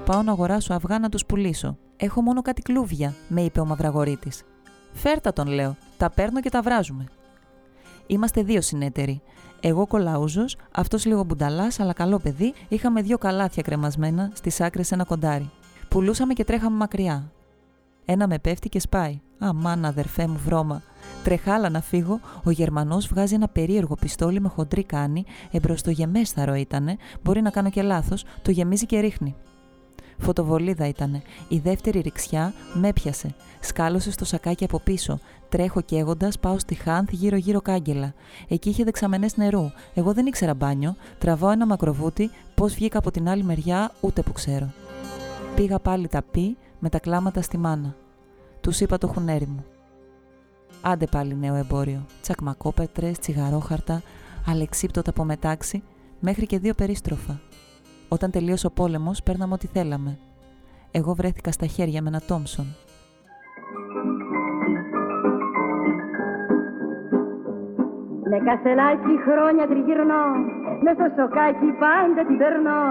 Πάω να αγοράσω αυγά να τους πουλήσω. Έχω μόνο κάτι κλούβια, με είπε ο Μαυραγωρίτη. Φέρτα τον, λέω. Τα παίρνω και τα βράζουμε. Είμαστε δύο συνέτεροι. Εγώ κολαούζο, αυτός λίγο μπουνταλάς, αλλά καλό παιδί, είχαμε δύο καλάθια κρεμασμένα στις άκρες ένα κοντάρι. Πουλούσαμε και τρέχαμε μακριά. Ένα με πέφτει και σπάει. Αμάν, αδερφέ μου, βρώμα. Τρεχάλα να φύγω, ο Γερμανός βγάζει ένα περίεργο πιστόλι με χοντρή κάνη, εμπροστογεμέσταρο ήτανε, μπορεί να κάνω και λάθος, το γεμίζει και ρίχνει. Φωτοβολίδα ήτανε. Η δεύτερη ρηξιά με έπιασε. Σκάλωσε στο σακάκι από πίσω. Τρέχω καίγοντας, πάω στη Χάνθ γύρω-γύρω κάγκελα. Εκεί είχε δεξαμενές νερού. Εγώ δεν ήξερα μπάνιο. Τραβάω ένα μακροβούτι. Πώς βγήκα από την άλλη μεριά, ούτε που ξέρω. Πήγα πάλι τα πει με τα κλάματα στη μάνα. Τους είπα το χουνέρι μου. Άντε πάλι νέο εμπόριο. Τσακμακόπετρες, τσιγαρόχαρτα, αλεξίπτωτα από μετάξι, μέχρι και δύο περίστροφα. Όταν τελείωσε ο πόλεμος, παίρναμε ό,τι θέλαμε. Εγώ βρέθηκα στα χέρια με ένα Τόμσον. Με κασελάκι χρόνια τριγυρνώ, με στο σοκάκι πάντα την περνώ.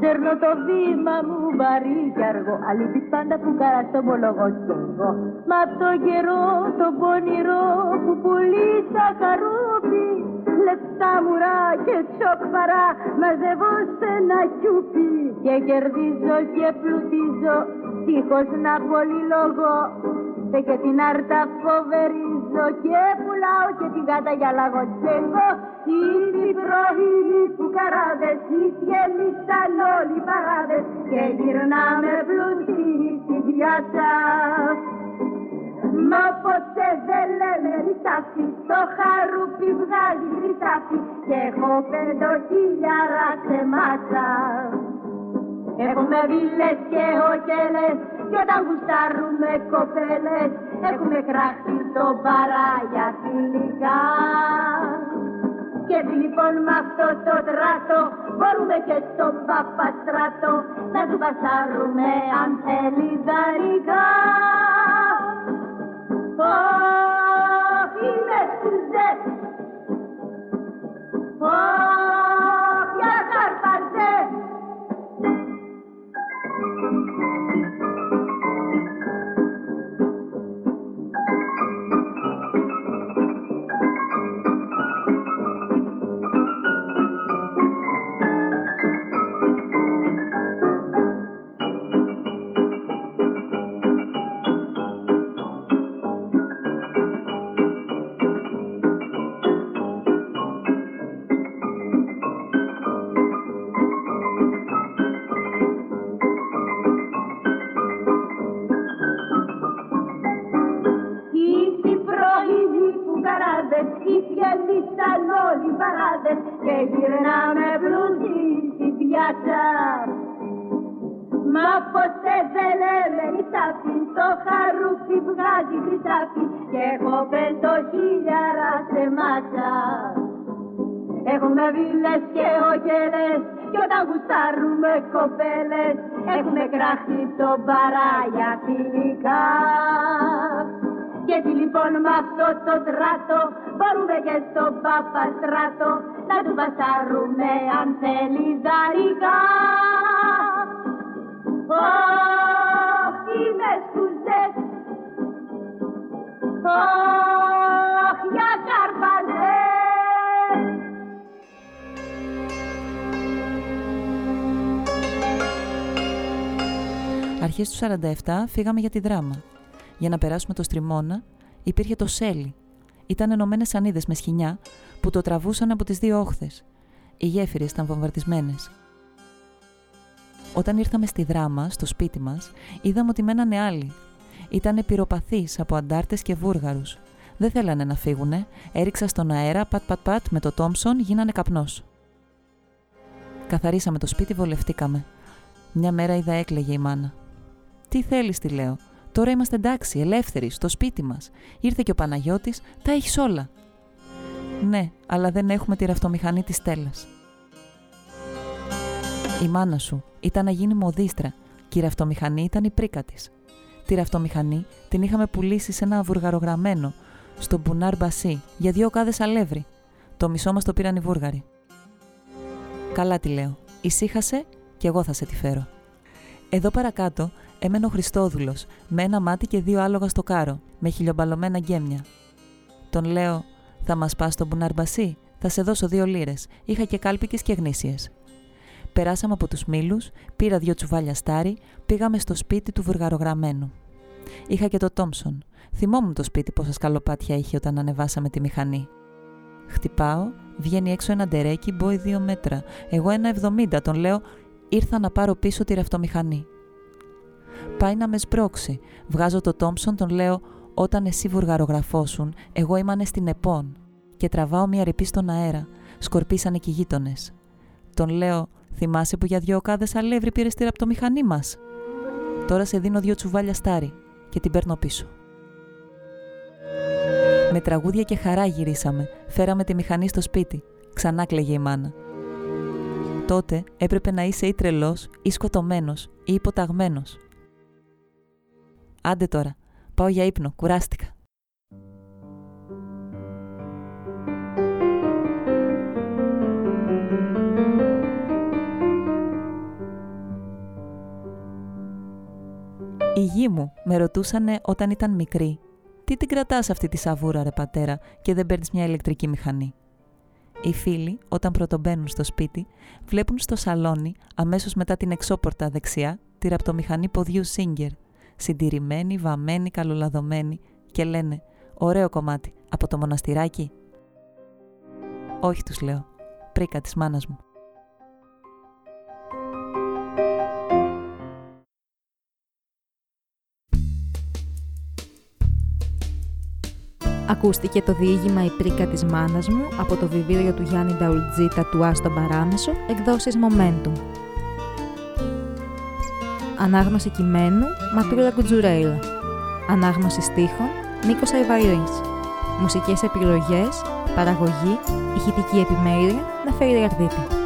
Σέρνω το βήμα μου βαρύ και αργό, αλήθεια πάντα που καρά στο μολογό κι εγώ. Μα απ' το καιρό το πονηρό που πουλήσα καρούπι, λεπτά μουρά και τσοκ-παρά μαζεύω σε ένα κιούπι και κερδίζω και πλουτίζω, δίχως να λόγο και την άρτα φοβερίζω και πουλάω και την κάτα για λαγοτσέγκο οι πρωί που καράδες, οι γέμισαν όλοι οι παράδες και γυρνάμε πλούσιοι στην πιάτσα. Μα ποτέ δεν λέμε ρισάφι, το χαρούπι βγάζει χρυσάφι και έχω πεντοχίλιαρα ξεμάτσα. Έχουμε βίλες και οκέλες και όταν γουστάρουμε κοπέλες έχουμε κράχτη το παράγια φιλικά. Και λοιπόν με αυτό το τράτο μπορούμε και στον παπαστράτο να του πασάρουμε αν θέλει δανεικά. Ωχ, είμαι σκουζές, ωχ, παράγια φιλικά. Και έτσι λοιπόν με αυτό το τράτο μπορούμε και στον παπαστράτο να του βασάρουμε αν θέλει δαρικά. Ωχ, είμαι σκουζές, Αρχές του 47 φύγαμε για τη δράμα. Για να περάσουμε το στριμώνα υπήρχε το σέλι. Ήταν ενωμένες σανίδες με σχοινιά που το τραβούσαν από τις δύο όχθες. Οι γέφυρες ήταν βομβαρδισμένες. Όταν ήρθαμε στη δράμα, στο σπίτι μας, είδαμε ότι μένανε άλλοι. Ήταν πυροπαθείς από αντάρτες και βούργαρους. Δεν θέλανε να φύγουνε, έριξα στον αέρα, πατ πατ πατ με το Τόμψον, γίνανε καπνός. Καθαρίσαμε το σπίτι, βολευτήκαμε. Μια μέρα είδα έκλαιγε η μάνα. Τι θέλεις, τη λέω. Τώρα είμαστε εντάξει, ελεύθεροι, στο σπίτι μας. Ήρθε και ο Παναγιώτης, τα έχεις όλα. Ναι, αλλά δεν έχουμε τη ραφτομηχανή της Στέλλας. Η μάνα σου ήταν να γίνει μοδίστρα και η ραφτομηχανή ήταν η πρίκα της. Τη ραφτομηχανή την είχαμε πουλήσει σε ένα βουργαρογραμμένο, στο Μπουνάρ Μπασί, για δύο κάδες αλεύρι. Το μισό μας το πήραν οι Βούργαροι. Καλά τη λέω. Ησύχασε και εγώ θα σε τη φέρω. Εδώ παρακάτω έμενε ο Χριστόδουλος με ένα μάτι και δύο άλογα στο κάρο, με χιλιομπαλωμένα γκέμια. Τον λέω, θα μας πας στον Μπουναρμπασί, θα σε δώσω δύο λίρες. Είχα και κάλπικες και γνήσιες. Περάσαμε από τους μήλους, πήρα δύο τσουβάλια στάρι, πήγαμε στο σπίτι του βουργαρογραμμένου. Είχα και το Τόμσον. Θυμόμουν το σπίτι πόσα σκαλοπάτια είχε όταν ανεβάσαμε τη μηχανή. Χτυπάω, βγαίνει έξω ένα ντερέκι, μπόι δύο μέτρα. Εγώ ένα εβδομήντα, τον λέω, ήρθα να πάρω πίσω τη ρευτομηχανή. Πάει να με σμπρώξει. Βγάζω το Τόμψον, τον λέω, όταν εσύ βουργαρογραφώσουν, εγώ ήμανε στην ΕΠΟΝ. Και τραβάω μια ρηπή στον αέρα. Σκορπίσανε και οι γείτονες. Τον λέω, θυμάσαι που για δυο οκάδες αλεύρι πήρες τη ραπτομηχανή μας; Τώρα σε δίνω δύο τσουβάλια στάρι και την παίρνω πίσω. Με τραγούδια και χαρά γυρίσαμε. Φέραμε τη μηχανή στο σπίτι. Ξανά κλαίγε η μάνα. Τότε έπρεπε να είσαι ή τρελός, ή σκοτωμένος, ή υποταγμένος. Άντε τώρα, πάω για ύπνο, κουράστηκα. Οι γη μου με ρωτούσανε όταν ήταν μικρή τι την κρατάς αυτή τη σαβούρα ρε πατέρα και δεν παίρνεις μια ηλεκτρική μηχανή; Οι φίλοι, όταν πρωτομπαίνουν στο σπίτι, βλέπουν στο σαλόνι, αμέσως μετά την εξώπορτα δεξιά, τη ραπτομηχανή ποδιού Σίγκερ, συντηρημένη, βαμμένη, καλολαδωμένη και λένε «Ωραίο κομμάτι, από το μοναστηράκι» «Όχι» τους λέω, «Πρίκα της μάνας μου». Ακούστηκε το διήγημα «Η πρίκα της μάνας μου» από το βιβλίο του Γιάννη Νταουλτζή «Τατουά στον παράμεσο», εκδόσεις Momentum. Ανάγνωση κειμένου Ματούλα Κουτζουρέιλα. Ανάγνωση στίχων Νίκος Αϊβαρής. Μουσικές επιλογές, παραγωγή, ηχητική επιμέλεια Νεφέρη Αρδίτη.